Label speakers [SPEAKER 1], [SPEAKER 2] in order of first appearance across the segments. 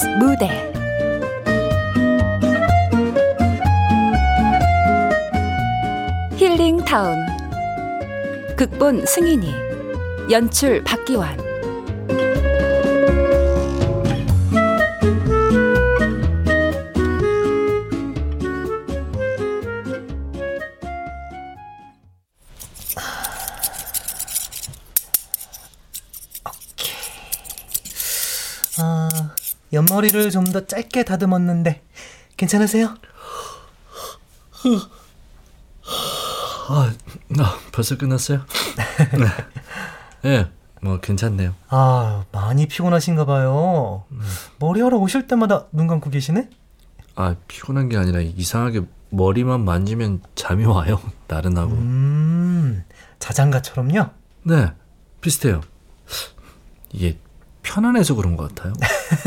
[SPEAKER 1] KBS 무대. 힐링타운. 극본 승인이. 연출 박기환
[SPEAKER 2] 머리를 좀 더 짧게 다듬었는데 괜찮으세요?
[SPEAKER 3] 아, 아 벌써 끝났어요? 네. 예, 뭐 괜찮네요.
[SPEAKER 2] 아, 많이 피곤하신가 봐요. 머리하러 오실 때마다 눈 감고 계시네?
[SPEAKER 3] 아, 피곤한 게 아니라 이상하게 머리만 만지면 잠이 와요. 나른하고.
[SPEAKER 2] 음, 자장가처럼요?
[SPEAKER 3] 네, 비슷해요. 이게 편안해서 그런 것 같아요.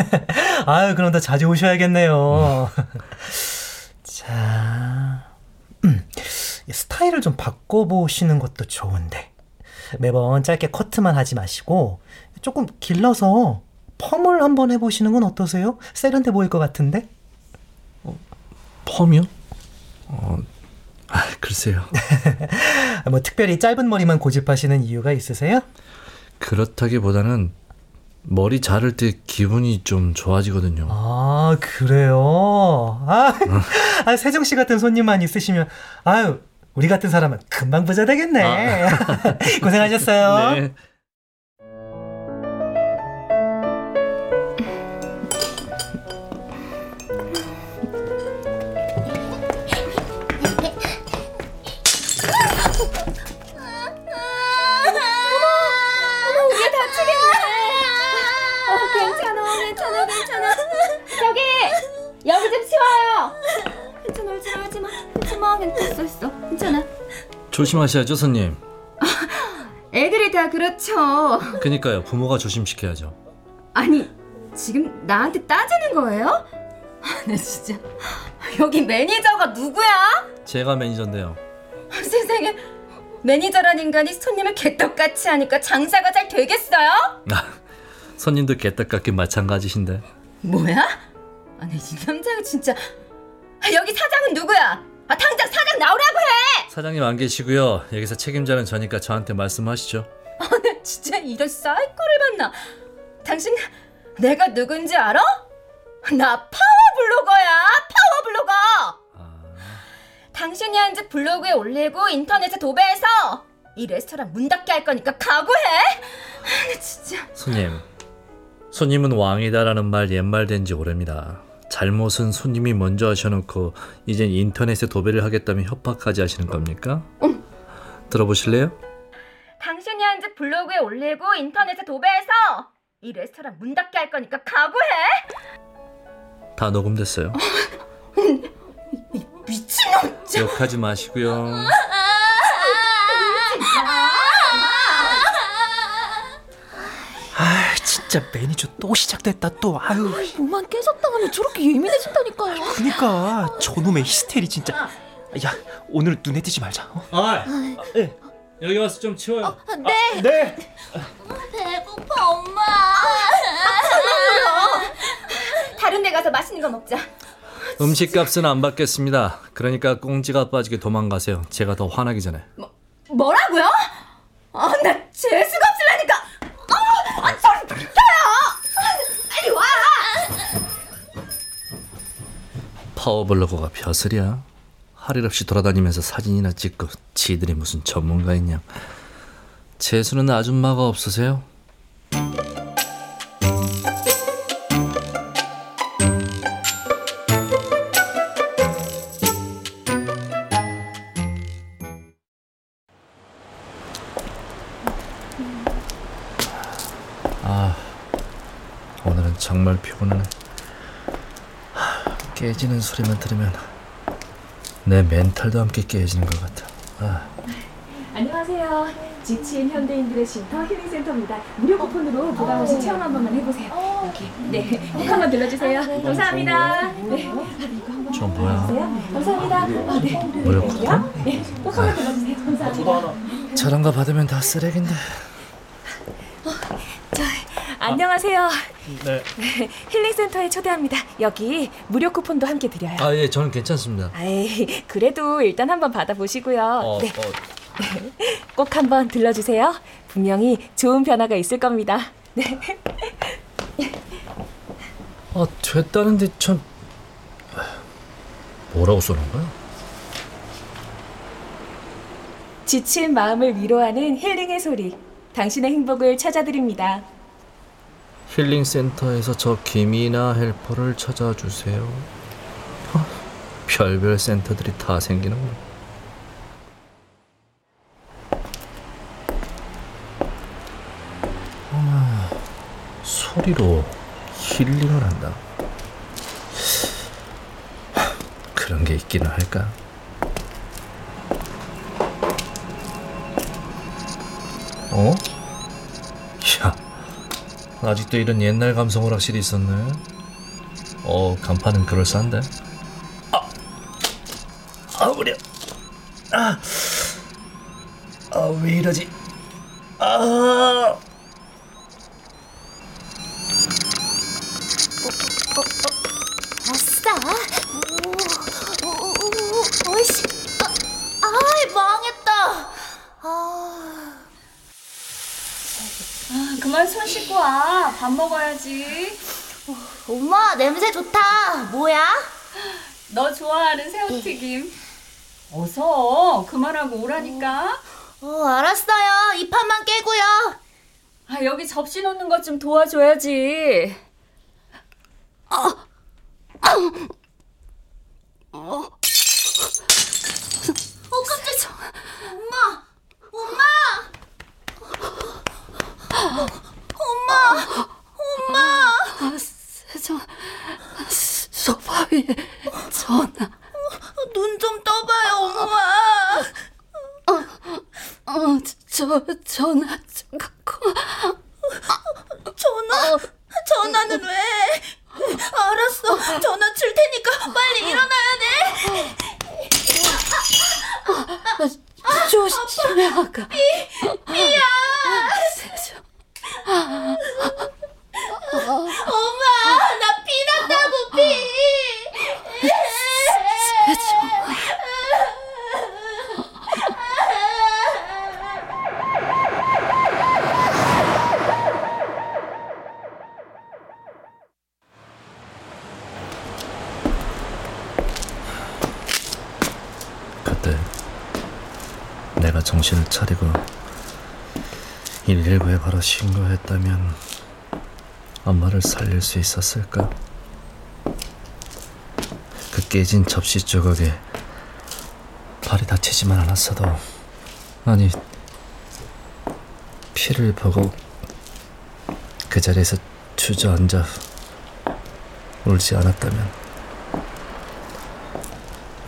[SPEAKER 2] 아유, 그럼 더 자주 오셔야겠네요. 자, 음, 스타일을 좀 바꿔보시는 것도 좋은데. 매번 짧게 커트만 하지 마시고, 조금 길러서 펌을 한번 해보시는 건 어떠세요? 세련돼 보일 것 같은데?
[SPEAKER 3] 펌이요? 어, 아, 글쎄요.
[SPEAKER 2] 뭐 특별히 짧은 머리만 고집하시는 이유가 있으세요?
[SPEAKER 3] 그렇다기보다는 머리 자를 때 기분이 좀 좋아지거든요.
[SPEAKER 2] 아, 그래요? 아, 아 세정 씨 같은 손님만 있으시면, 아유, 우리 같은 사람은 금방 부자 되겠네. 고생하셨어요.
[SPEAKER 3] 네.
[SPEAKER 4] 여기 좀 치워요. 괜찮아, 울지 마, 울지 마, 울지 마. 괜찮았어, 있어. 괜찮아.
[SPEAKER 3] 조심하셔야죠, 손님.
[SPEAKER 4] 애들이 다 그렇죠.
[SPEAKER 3] 그니까요, 부모가 조심시켜야죠.
[SPEAKER 4] 아니 지금 나한테 따지는 거예요? 아, 나 진짜 여기 매니저가 누구야?
[SPEAKER 3] 제가 매니저인데요.
[SPEAKER 4] 세상에 매니저란 인간이 손님을 개떡같이 하니까 장사가 잘 되겠어요?
[SPEAKER 3] 아, 손님도 개떡같기 마찬가지신데.
[SPEAKER 4] 뭐야? 아니 이 남자가 진짜 아, 여기 사장은 누구야? 아 당장 사장 나오라고 해!
[SPEAKER 3] 사장님 안 계시고요. 여기서 책임자는 저니까 저한테 말씀하시죠.
[SPEAKER 4] 아, 나 진짜 이런 사이코를 만나. 당신 내가 누군지 알아? 나 파워블로거야. 파워블로거.
[SPEAKER 3] 아,
[SPEAKER 4] 당신이 한집 블로그에 올리고 인터넷에 도배해서 이 레스토랑 문 닫게 할 거니까 각오해. 아, 나 진짜.
[SPEAKER 3] 손님. 손님은 왕이다라는 말 옛말된 지 오래입니다. 잘못은 손님이 먼저 하셔놓고 이젠 인터넷에 도배를 하겠다면 협박까지 하시는 겁니까? 들어보실래요?
[SPEAKER 4] 당신이 한집 블로그에 올리고 인터넷에 도배해서 이 레스토랑 문 닫게 할 거니까 각오해.
[SPEAKER 3] 다 녹음됐어요.
[SPEAKER 4] 미친놈.
[SPEAKER 3] 욕하지 마시고요.
[SPEAKER 2] 진짜 매니저 또 시작됐다 또. 아유,
[SPEAKER 5] 뭐만 깨졌다가면 저렇게 예민해진다니까요.
[SPEAKER 2] 그니까 저놈의 히스테리 진짜. 야, 오늘 눈에 띄지 말자. 어?
[SPEAKER 3] 아,
[SPEAKER 2] 예.
[SPEAKER 3] 여기 와서 좀 치워요.
[SPEAKER 5] 네.
[SPEAKER 2] 네.
[SPEAKER 5] 배고파 엄마.
[SPEAKER 4] 다른 데 가서 맛있는 거 먹자.
[SPEAKER 3] 음식값은 안 받겠습니다. 그러니까 꽁지가 빠지게 도망가세요. 제가 더 화나기 전에.
[SPEAKER 4] 뭐라고요? 아, 나 재수가
[SPEAKER 3] 파워블로거가 벼슬이야. 할 일 없이 돌아다니면서 사진이나 찍고 지들이 무슨 전문가있냐. 재수는 아줌마가 없으세요? 아, 오늘은 정말 피곤하네. 하, 깨지는 소리만 들으면 내 멘탈도 함께 깨지는 것 같아. 아,
[SPEAKER 6] 안녕하세요. 지친 현대인들의 쉼터 힐링센터입니다. 무료 쿠폰으로 부담 없이 체험 한 번만 해보세요. 여기. 네, 꼭 한번 들러주세요. 감사합니다. 네,
[SPEAKER 3] 저 뭐야?
[SPEAKER 6] 감사합니다. 아, 네.
[SPEAKER 3] 무료 쿠폰?
[SPEAKER 6] 네, 꼭 한번 들러주세요. 감사합니다.
[SPEAKER 3] 저런 거 받으면 다 쓰레기인데.
[SPEAKER 6] 안녕하세요.
[SPEAKER 3] 네.
[SPEAKER 6] 힐링센터에 초대합니다. 여기 무료 쿠폰도 함께 드려요.
[SPEAKER 3] 아, 예, 저는 괜찮습니다.
[SPEAKER 6] 아이, 그래도 일단 한번 받아보시고요.
[SPEAKER 3] 어,
[SPEAKER 6] 네,
[SPEAKER 3] 어,
[SPEAKER 6] 꼭 한번 들러주세요. 분명히 좋은 변화가 있을 겁니다. 네.
[SPEAKER 3] 아, 됐다는데 참 뭐라고 써놓은 거야?
[SPEAKER 6] 지친 마음을 위로하는 힐링의 소리. 당신의 행복을 찾아드립니다.
[SPEAKER 3] 힐링 센터에서 저 김이나 헬퍼를 찾아주세요. 하, 별별 센터들이 다 생기는군. 아, 소리로 힐링을 한다. 하, 그런 게 있기는 할까? 어? 야, 아직도 이런 옛날 감성을 확실히 있었네. 어, 간판은 그럴싸한데. 아, 아, 우려. 아, 아, 왜 이러지? 아,
[SPEAKER 7] 아싸.
[SPEAKER 8] 그만 손 씻고 와. 밥 먹어야지.
[SPEAKER 7] 엄마, 냄새 좋다. 뭐야?
[SPEAKER 8] 너 좋아하는 새우튀김. 어서 그만하고 오라니까.
[SPEAKER 7] 어, 알았어요. 이 판만 깨고요.
[SPEAKER 8] 아, 여기 접시 놓는 것 좀 도와줘야지.
[SPEAKER 7] 어, 깜짝이야. 엄마! 엄마! 엄마! 엄마!
[SPEAKER 4] 세정 위에 전화
[SPEAKER 7] 눈 좀 떠봐요, 엄마.
[SPEAKER 4] 어, 저 전화 좀 갖고
[SPEAKER 7] 전화? 전화는 왜? 알았어. 전화 줄 테니까 빨리 일어나야 돼.
[SPEAKER 4] 조심해 아가 삐야 세정
[SPEAKER 7] 엄마, 나 피났다고 피.
[SPEAKER 3] 그때 내가 정신을 차리고 119에 바로 신고했다면 엄마를 살릴 수 있었을까? 그 깨진 접시 조각에 발이 다치지만 않았어도 아니 피를 보고 그 자리에서 주저앉아 울지 않았다면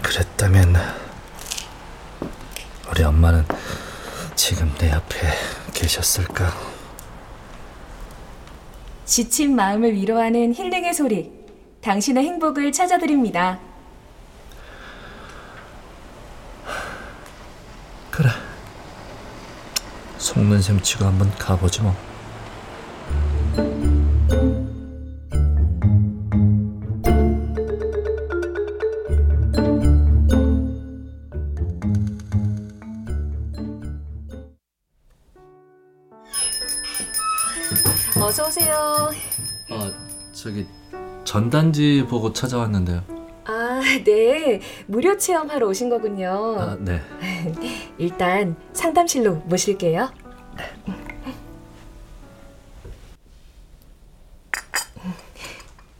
[SPEAKER 3] 그랬다면 우리 엄마는 내 앞에 계셨을까?
[SPEAKER 6] 지친 마음을 위로하는 힐링의 소리. 당신의 행복을 찾아드립니다.
[SPEAKER 3] 그래. 속는 셈 치고 한번 가보지 뭐. 전단지 보고 찾아왔는데요.
[SPEAKER 6] 아, 네. 무료 체험하러 오신 거군요.
[SPEAKER 3] 아 네.
[SPEAKER 6] 일단 상담실로 모실게요.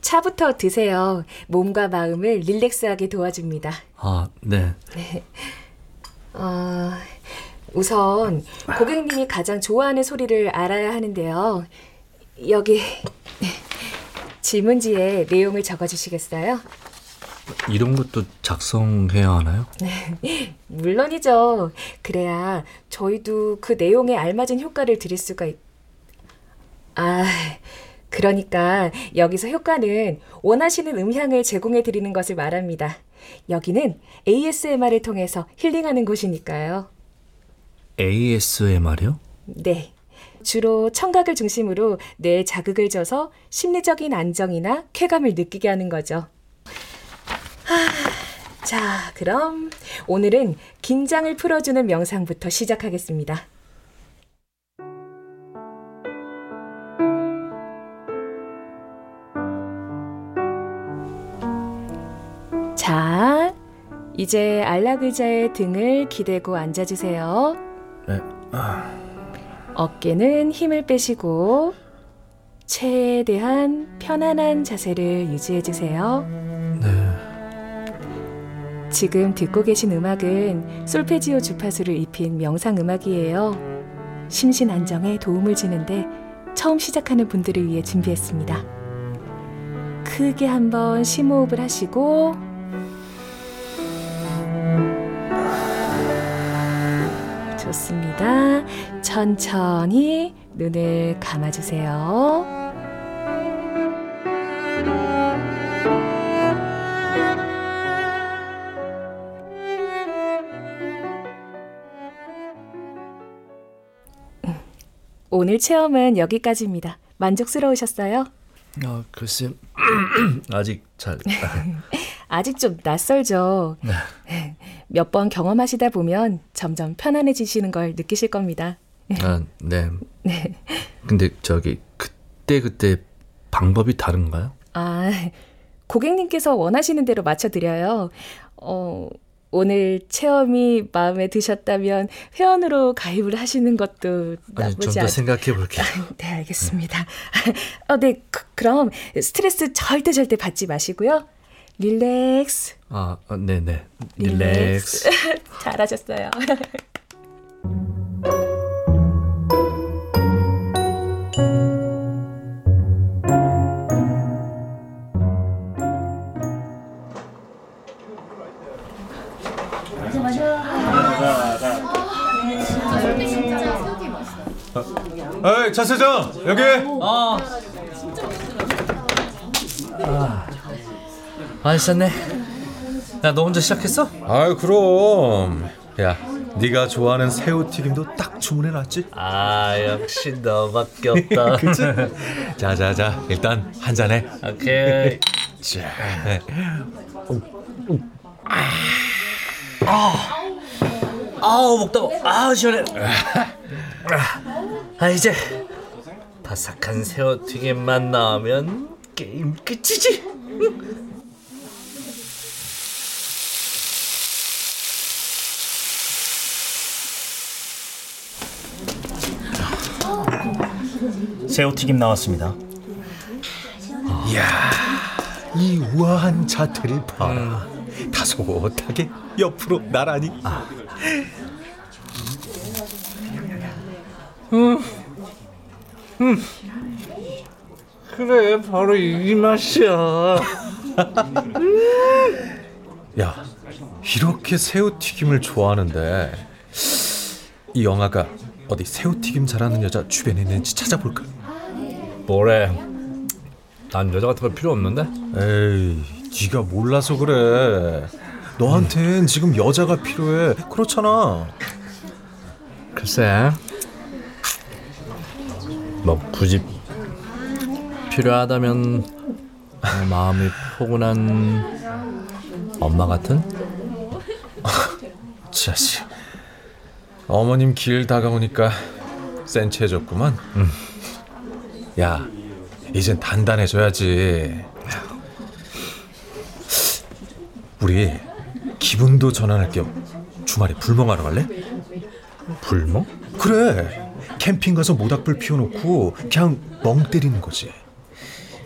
[SPEAKER 6] 차부터 드세요. 몸과 마음을 릴렉스하게 도와줍니다.
[SPEAKER 3] 아 네.
[SPEAKER 6] 어, 우선 고객님이 가장 좋아하는 소리를 알아야 하는데요. 여기 질문지에 내용을 적어주시겠어요?
[SPEAKER 3] 이런 것도 작성해야 하나요?
[SPEAKER 6] 물론이죠. 그래야 저희도 그 내용에 알맞은 효과를 드릴 수가 있... 아, 그러니까 여기서 효과는 원하시는 음향을 제공해 드리는 것을 말합니다. 여기는 ASMR을 통해서 힐링하는 곳이니까요.
[SPEAKER 3] ASMR이요?
[SPEAKER 6] 네. 주로 청각을 중심으로 뇌에 자극을 줘서 심리적인 안정이나 쾌감을 느끼게 하는 거죠. 하, 자, 그럼 오늘은 긴장을 풀어주는 명상부터 시작하겠습니다. 자, 이제 안락 의자의 등을 기대고 앉아주세요.
[SPEAKER 3] 네.
[SPEAKER 6] 어깨는 힘을 빼시고 최대한 편안한 자세를 유지해 주세요.
[SPEAKER 3] 네.
[SPEAKER 6] 지금 듣고 계신 음악은 솔페지오 주파수를 입힌 명상 음악이에요. 심신 안정에 도움을 주는데 처음 시작하는 분들을 위해 준비했습니다. 크게 한번 심호흡을 하시고 좋습니다. 천천히 눈을 감아주세요. 오늘 체험은 여기까지입니다. 만족스러우셨어요?
[SPEAKER 3] 아, 글쎄 아직 잘
[SPEAKER 6] 아직 좀 낯설죠? 몇 번 경험하시다 보면 점점 편안해지시는 걸 느끼실 겁니다.
[SPEAKER 3] 아, 네. 근데 저기 그때 그때 방법이 다른가요?
[SPEAKER 6] 아, 고객님께서 원하시는 대로 맞춰 드려요. 어, 오늘 체험이 마음에 드셨다면 회원으로 가입을 하시는 것도 나쁘지
[SPEAKER 3] 좀
[SPEAKER 6] 않...
[SPEAKER 3] 더 생각해 볼게요.
[SPEAKER 6] 네, 알겠습니다. 어, 네, 그, 그럼 스트레스 절대 절대 받지 마시고요. 릴렉스.
[SPEAKER 3] 아, 아, 네, 네. 릴렉스.
[SPEAKER 6] 잘하셨어요.
[SPEAKER 9] 에이 차세장 여기
[SPEAKER 3] 맛있었네. 야, 너 혼자 시작했어?
[SPEAKER 9] 아유 그럼 야 네가 좋아하는 새우 튀김도 딱 주문해놨지
[SPEAKER 3] 아, 역시 너밖에 없다.
[SPEAKER 9] 그치? 자자자 일단 한 잔해
[SPEAKER 3] 오케이.
[SPEAKER 9] 자
[SPEAKER 3] 아우, 먹다고. 아, 시원해. 아, 이제 바삭한 새우튀김만 나오면 게임 끝이지.
[SPEAKER 2] 새우튀김 나왔습니다.
[SPEAKER 9] 이야 이 우아한 자태를 봐라 다소곳하게 옆으로 나란히
[SPEAKER 3] 그래, 바로 이 맛이야.
[SPEAKER 9] 야 이렇게 새우튀김을 좋아하는데 이 영화가 어디 새우튀김 잘하는 여자 주변에 있는지 찾아볼까
[SPEAKER 3] 뭐래? 난 여자 같은 거 필요 없는데?
[SPEAKER 9] 에이, 네가 몰라서 그래. 너한텐 지금 여자가 필요해. 그렇잖아.
[SPEAKER 3] 글쎄, 뭐 굳이 필요하다면 어, 마음이 포근한 엄마 같은?
[SPEAKER 9] 자식. 어머님 길 다가오니까 센치해졌구만. 야, 이젠 단단해져야지. 우리 기분도 전환할 겸 주말에 불멍하러 갈래?
[SPEAKER 3] 불멍?
[SPEAKER 9] 그래. 캠핑 가서 모닥불 피워놓고 그냥 멍 때리는 거지.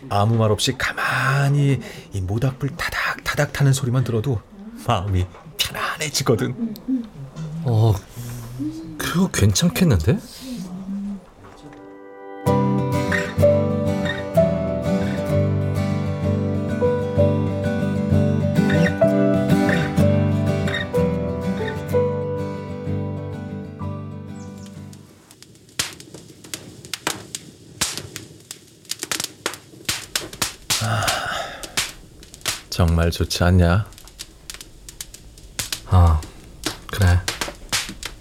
[SPEAKER 9] 아무 말 없이 가만히 이 모닥불 타닥 타닥 타는 소리만 들어도 마음이 편안해지거든.
[SPEAKER 3] 어, 그거 괜찮겠는데?
[SPEAKER 9] 정말 좋지 않냐?
[SPEAKER 3] 아, 그래.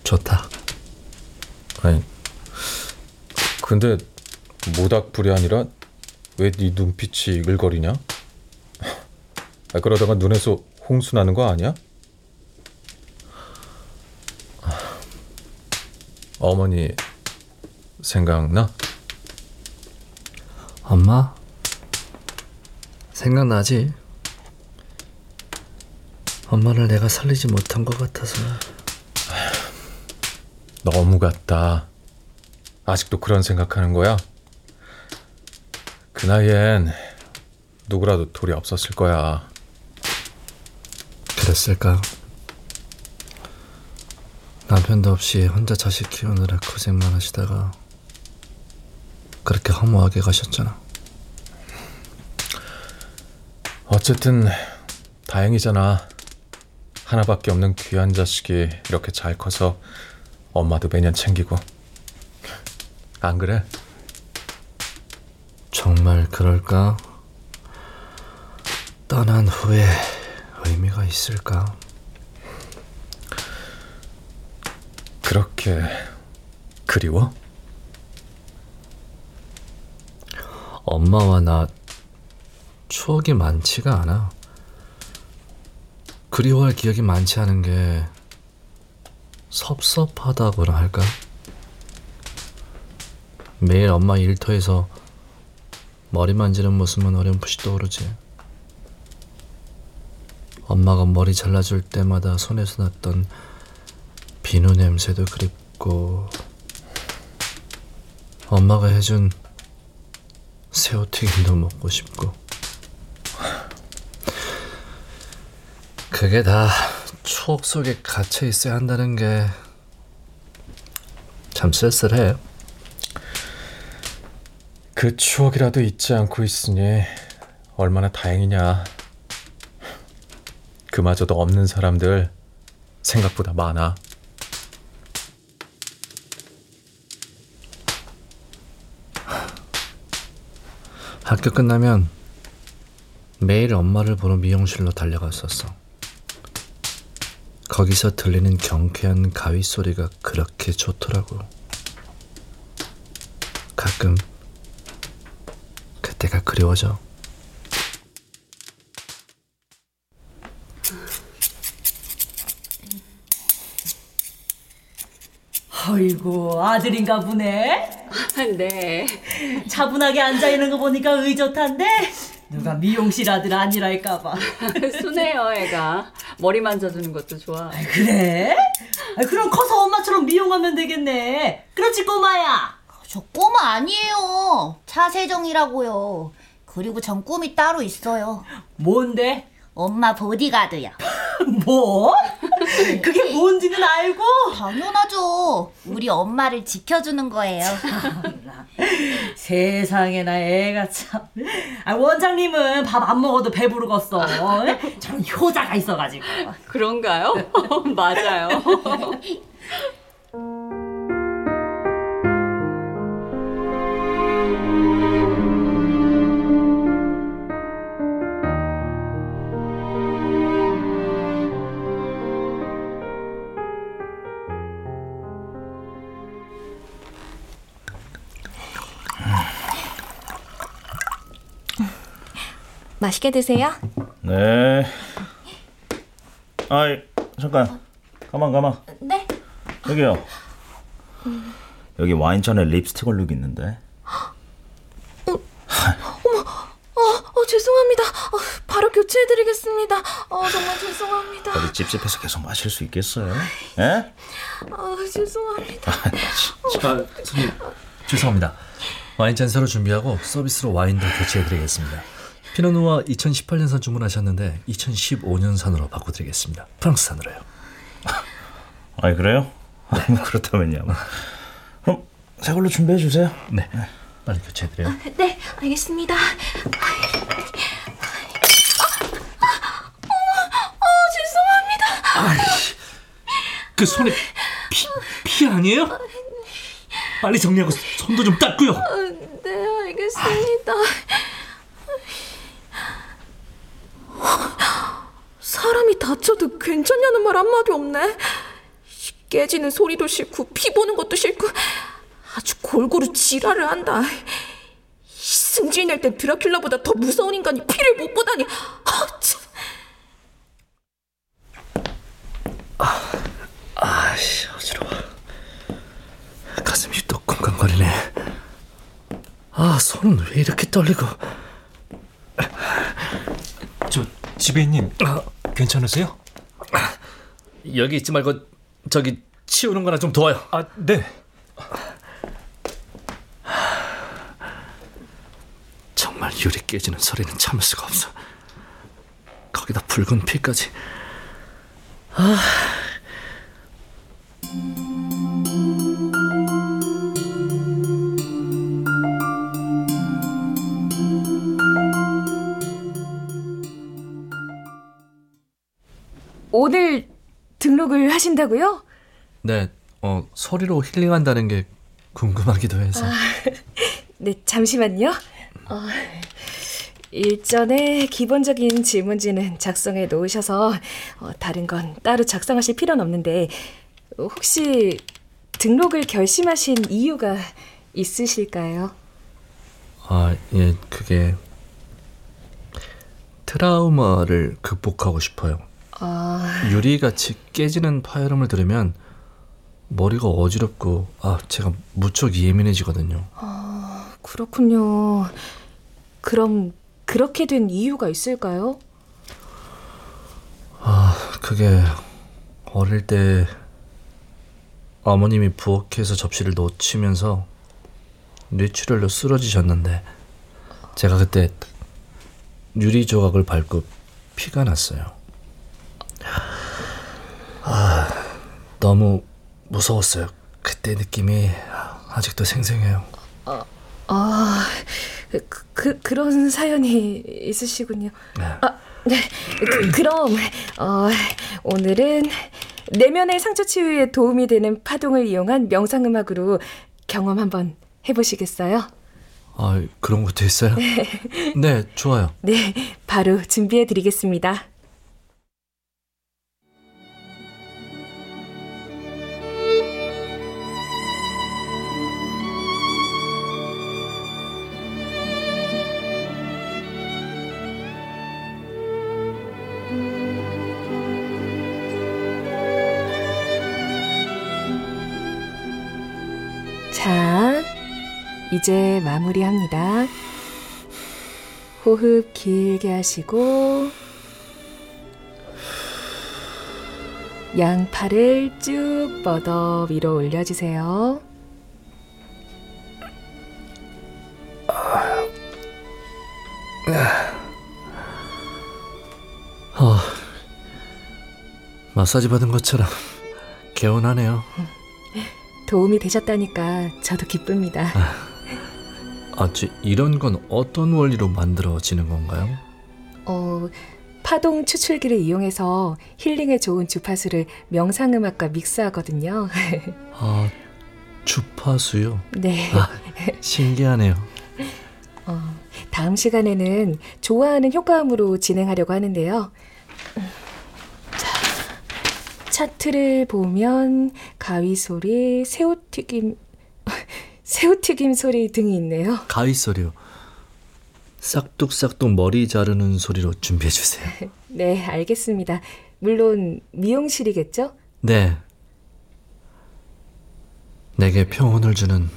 [SPEAKER 3] 좋다.
[SPEAKER 9] 아니, 근데 모닥불이 아니라 왜 네 눈빛이 이글거리냐? 아, 그러다가 눈에서 홍수 나는 거 아니야? 어머니 생각나?
[SPEAKER 3] 엄마? 생각나지? 엄마를 내가 살리지 못한 것 같아서
[SPEAKER 9] 너무 같다. 아직도 그런 생각하는 거야? 그 나이엔 누구라도 돌이 없었을 거야.
[SPEAKER 3] 그랬을까? 남편도 없이 혼자 자식 키우느라 고생만 하시다가 그렇게 허무하게 가셨잖아.
[SPEAKER 9] 어쨌든 다행이잖아. 하나밖에 없는 귀한 자식이 이렇게 잘 커서 엄마도 매년 챙기고. 안 그래?
[SPEAKER 3] 정말 그럴까? 떠난 후에 의미가 있을까?
[SPEAKER 9] 그렇게 그리워?
[SPEAKER 3] 엄마와 나 추억이 많지가 않아. 그리워할 기억이 많지 않은 게 섭섭하다고나 할까? 매일 엄마 일터에서 머리 만지는 모습만 어렴풋이 떠오르지. 엄마가 머리 잘라줄 때마다 손에서 났던 비누 냄새도 그립고 엄마가 해준 새우튀김도 먹고 싶고 그게 다 추억 속에 갇혀 있어야 한다는 게 참 쓸쓸해.
[SPEAKER 9] 그 추억이라도 잊지 않고 있으니 얼마나 다행이냐. 그마저도 없는 사람들 생각보다 많아.
[SPEAKER 3] 학교 끝나면 매일 엄마를 보러 미용실로 달려갔었어. 거기서 들리는 경쾌한 가위 소리가 그렇게 좋더라고. 가끔 그때가 그리워져.
[SPEAKER 10] 아이고 아들인가 보네.
[SPEAKER 8] 네.
[SPEAKER 10] 차분하게 앉아 있는 거 보니까 의젓한데 누가 미용실 아들 아니랄까봐.
[SPEAKER 8] 순해요, 애가. 머리 만져주는 것도 좋아.
[SPEAKER 10] 그래? 아, 그럼 커서 엄마처럼 미용하면 되겠네. 그렇지 꼬마야.
[SPEAKER 5] 저 꼬마 아니에요. 차세정이라고요. 그리고 전 꿈이 따로 있어요.
[SPEAKER 10] 뭔데?
[SPEAKER 5] 엄마 보디가드요.
[SPEAKER 10] 뭐? 그게 뭔지는 알고?
[SPEAKER 5] 당연하죠. 우리 엄마를 지켜주는 거예요.
[SPEAKER 10] 세상에나 애가 참. 아, 원장님은 밥 안 먹어도 배부르겠어. 저런 효자가 있어가지고.
[SPEAKER 8] 그런가요? 맞아요.
[SPEAKER 4] 맛있게 드세요.
[SPEAKER 11] 네. 아이 잠깐 가만 가만.
[SPEAKER 4] 네.
[SPEAKER 11] 여기요. 여기 와인잔에 립스틱 얼룩 있는데.
[SPEAKER 8] 어, 죄송합니다. 어, 바로 교체해드리겠습니다. 어, 정말 죄송합니다.
[SPEAKER 11] 어디 찝찝해서 계속 마실 수 있겠어요? 예?
[SPEAKER 8] 어, 죄송합니다.
[SPEAKER 3] 아, 손님 죄송합니다. 와인잔 새로 준비하고 서비스로 와인도 교체해드리겠습니다. 피노누아 2018년산 주문하셨는데 2015년산으로 바꿔드리겠습니다. 프랑스산으로요.
[SPEAKER 11] 아이 그래요? 아이 뭐 그렇다면요. 그럼 새 걸로 준비해 주세요.
[SPEAKER 3] 네, 빨리 교체해드려요.
[SPEAKER 4] 네, 알겠습니다.
[SPEAKER 3] 그 손에 피, 피 아니에요? 빨리 정리하고 손도 좀 닦고요.
[SPEAKER 8] 네, 알겠습니다. 사람이 다쳐도 괜찮냐는 말 한마디 없네. 깨지는 소리도 싫고 피 보는 것도 싫고
[SPEAKER 5] 아주 골고루 지랄을 한다. 낼땐 드라큘라보다 더 무서운 인간이 피를 못 보다니. 아, 참.
[SPEAKER 3] 아씨 어지러워. 가슴이 또 쿵쾅거리네. 아 손은 왜 이렇게 떨리고?
[SPEAKER 9] 저 지배인님 괜찮으세요?
[SPEAKER 3] 여기 있지 말고 저기 치우는 거나 좀 도와요.
[SPEAKER 9] 아 네.
[SPEAKER 3] 정말 유리 깨지는 소리는 참을 수가 없어. 거기다 붉은 피까지. 아.
[SPEAKER 6] 하신다고요?
[SPEAKER 3] 네, 어 소리로 힐링한다는 게 궁금하기도 해서.
[SPEAKER 6] 네, 잠시만요. 어, 일전에 기본적인 질문지는 작성해 놓으셔서 어, 다른 건 따로 작성하실 필요는 없는데 어, 혹시 등록을 결심하신 이유가 있으실까요?
[SPEAKER 3] 아, 예, 그게 트라우마를 극복하고 싶어요.
[SPEAKER 6] 아,
[SPEAKER 3] 유리같이 깨지는 파열음을 들으면 머리가 어지럽고 아, 제가 무척 예민해지거든요.
[SPEAKER 6] 그렇군요. 그럼 그렇게 된 이유가 있을까요?
[SPEAKER 3] 아, 그게 어릴 때 어머님이 부엌에서 접시를 놓치면서 뇌출혈로 쓰러지셨는데 제가 그때 유리 조각을 밟고 피가 났어요. 아, 너무 무서웠어요. 그때 느낌이 아직도 생생해요.
[SPEAKER 6] 아, 그, 그 그런 사연이 있으시군요.
[SPEAKER 3] 네.
[SPEAKER 6] 아, 네. 그, 그럼 어, 오늘은 내면의 상처 치유에 도움이 되는 파동을 이용한 명상 음악으로 경험 한번 해보시겠어요?
[SPEAKER 3] 아, 그런 것도 있어요? 네, 좋아요.
[SPEAKER 6] 네, 바로 준비해 드리겠습니다. 이제 마무리합니다. 호흡 길게 하시고 양팔을 쭉 뻗어 위로 올려주세요.
[SPEAKER 3] 아, 마사지 받은 것처럼 개운하네요.
[SPEAKER 6] 도움이 되셨다니까 저도 기쁩니다.
[SPEAKER 3] 아, 저 이런 건 어떤 원리로 만들어지는 건가요?
[SPEAKER 6] 어, 파동 추출기를 이용해서 힐링에 좋은 주파수를 명상음악과 믹스하거든요.
[SPEAKER 3] 아, 주파수요?
[SPEAKER 6] 네.
[SPEAKER 3] 아, 신기하네요.
[SPEAKER 6] 어, 다음 시간에는 좋아하는 효과음으로 진행하려고 하는데요. 자, 차트를 보면 가위 소리, 새우튀김, 새우튀김 소리 등이 있네요.
[SPEAKER 3] 가위 소리요. 싹둑싹둑 머리 자르는 소리로 준비해 주세요.
[SPEAKER 6] 네, 알겠습니다. 물론 미용실이겠죠?
[SPEAKER 3] 네. 내게 평온을 주는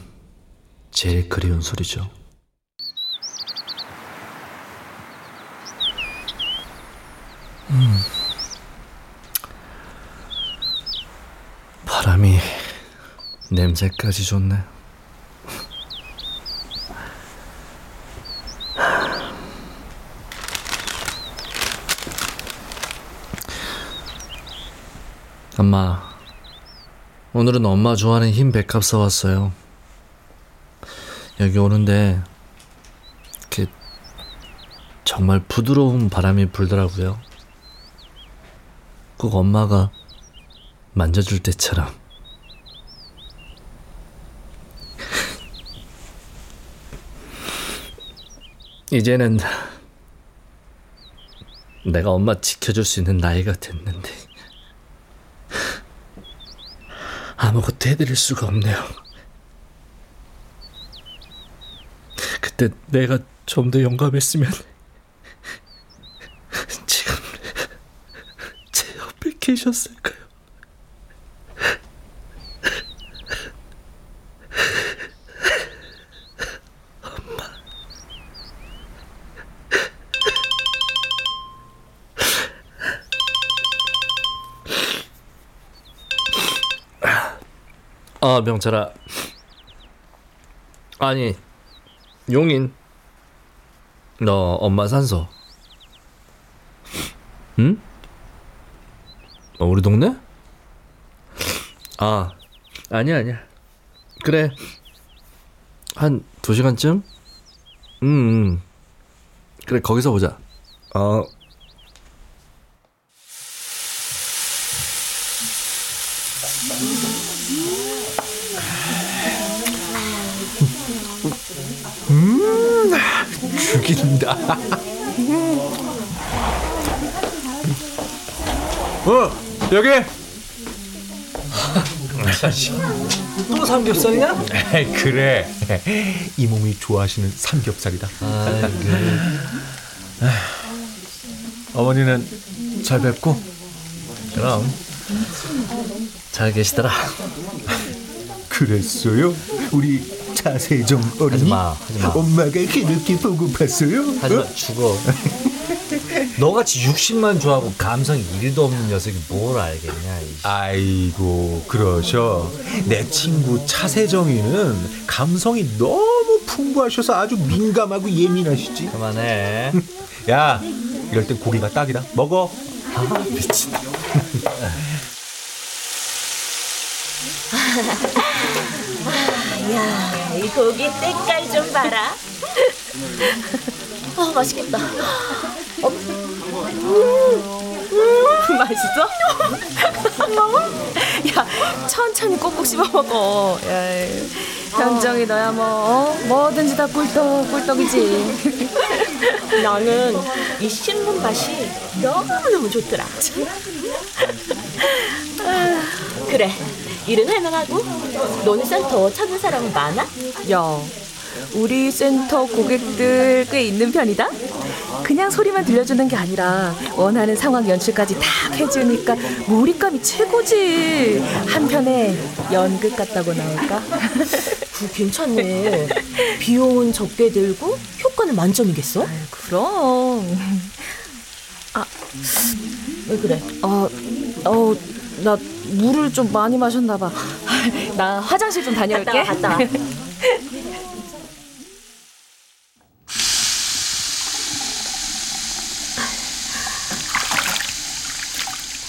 [SPEAKER 3] 제일 그리운 소리죠. 음. 바람이 냄새까지 좋네. 엄마, 오늘은 엄마 좋아하는 흰 백합 사왔어요. 여기 오는데, 이렇게 정말 부드러운 바람이 불더라고요. 꼭 엄마가 만져줄 때처럼. 이제는 내가 엄마 지켜줄 수 있는 나이가 됐는데. 아무것도 해드릴 수가 없네요. 그때 내가 좀더 용감했으면 지금 제 옆에 계셨을까요? 아 명철아. 아니 용인. 너 엄마 산소. 응? 어, 우리 동네? 아 아니야 아니야. 그래. 한 두 시간쯤? 음, 음 그래 거기서 보자. 어
[SPEAKER 9] 음, 죽인다. 어, 여기.
[SPEAKER 2] 또 삼겹살이야?
[SPEAKER 9] 그래. 이 몸이 좋아하시는 삼겹살이다. 어머니는 잘 뵙고
[SPEAKER 3] 그럼 잘 계시더라
[SPEAKER 9] 그랬어요? 우리 차세정 어린이
[SPEAKER 3] 하지마 하지마.
[SPEAKER 9] 엄마가 그렇게 보고팠어요?
[SPEAKER 3] 하지마
[SPEAKER 9] 어?
[SPEAKER 3] 죽어. 너같이 육신만 좋아하고 감성이 1도 없는 녀석이 뭘 알겠냐 이
[SPEAKER 9] 아이고 그러셔. 내 친구 차세정이는 감성이 너무 풍부하셔서 아주 민감하고 예민하시지.
[SPEAKER 3] 그만해.
[SPEAKER 9] 야 이럴 땐 고기가 딱이다. 먹어.
[SPEAKER 3] 아 미친
[SPEAKER 5] 야, 이 고기 때깔 좀 봐라. 아, 맛있겠다. 어, 음, 음, 맛있어?
[SPEAKER 6] 야, 천천히 꼭꼭 씹어 먹어. 야, 현정이 너야 뭐 어? 뭐든지 다 꿀떡 꿀떡이지.
[SPEAKER 5] 나는 이 씹는 맛이 너무 너무 좋더라. 아, 그래, 일은 할만하고 너는 센터 찾는 사람은 많아?
[SPEAKER 6] 야, 우리 센터 고객들 꽤 있는 편이다. 그냥 소리만 들려주는 게 아니라 원하는 상황 연출까지 다 해주니까 몰입감이 최고지. 한편에 연극 같다고 나올까?
[SPEAKER 5] 그 괜찮네. 비용은 적게 들고 효과는 만점이겠어?
[SPEAKER 6] 그럼.
[SPEAKER 5] 왜 그래?
[SPEAKER 6] 어, 어, 나 물을 좀 많이 마셨나 봐. 나 화장실 좀 다녀올게.
[SPEAKER 5] 갔다 와, 갔다 와.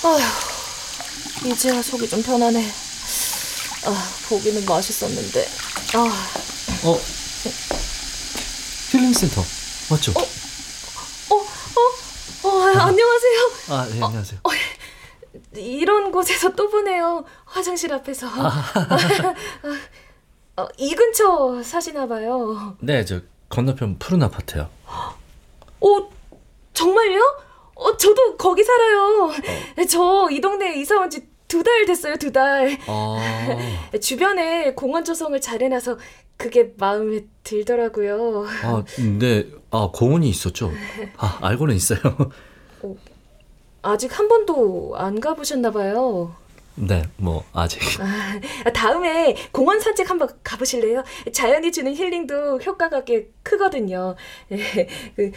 [SPEAKER 6] 아휴, 이제야 속이 좀 편하네. 아, 고기는 맛있었는데. 아,
[SPEAKER 3] 어 힐링센터 맞죠?
[SPEAKER 6] 어, 어, 어, 안녕하세요.
[SPEAKER 3] 아 네, 안녕하세요
[SPEAKER 6] 이런 곳에서 또 보네요. 화장실 앞에서. 어, 이 근처 사시나 봐요.
[SPEAKER 3] 네 저 건너편 푸른 아파트요
[SPEAKER 6] 어, 정말요? 어, 저도 거기 살아요. 저이 동네에 이사 온 지 두 달 됐어요, 두 달.
[SPEAKER 3] 아,
[SPEAKER 6] 주변에 공원 조성을 잘 해놔서 그게 마음에 들더라고요.
[SPEAKER 3] 아, 네, 아 공원이 있었죠. 아 알고는 있어요.
[SPEAKER 6] 아직 한 번도 안 가보셨나 봐요.
[SPEAKER 3] 네, 뭐 아직.
[SPEAKER 6] 아, 다음에 공원 산책 한번 가보실래요? 자연이 주는 힐링도 효과가 꽤 크거든요. 예, 그,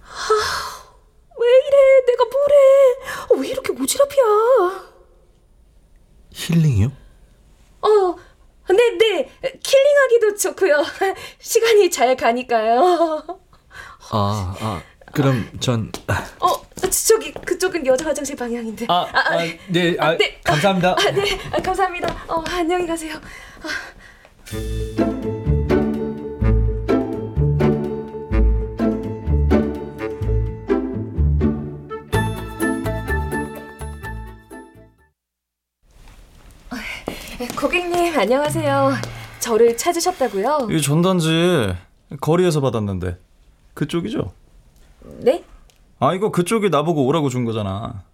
[SPEAKER 6] 하, 왜 이래? 내가 뭐래? 어, 왜 이렇게 오지랖이야?
[SPEAKER 3] 힐링이요?
[SPEAKER 6] 어, 네, 네. 킬링하기도 좋고요. 시간이 잘 가니까요.
[SPEAKER 3] 아, 아 그럼 전.
[SPEAKER 6] 어, 저기 그쪽은 여자 화장실 방향인데.
[SPEAKER 3] 아, 아, 네, 아,
[SPEAKER 6] 네.
[SPEAKER 3] 감사합니다.
[SPEAKER 6] 아, 네, 아, 감사합니다. 어, 안녕히 가세요. 아, 고객님 안녕하세요. 저를 찾으셨다고요?
[SPEAKER 12] 이 전단지 거리에서 받았는데 그쪽이죠?
[SPEAKER 6] 네?
[SPEAKER 12] 아 이거 그쪽이 나보고 오라고 준 거잖아.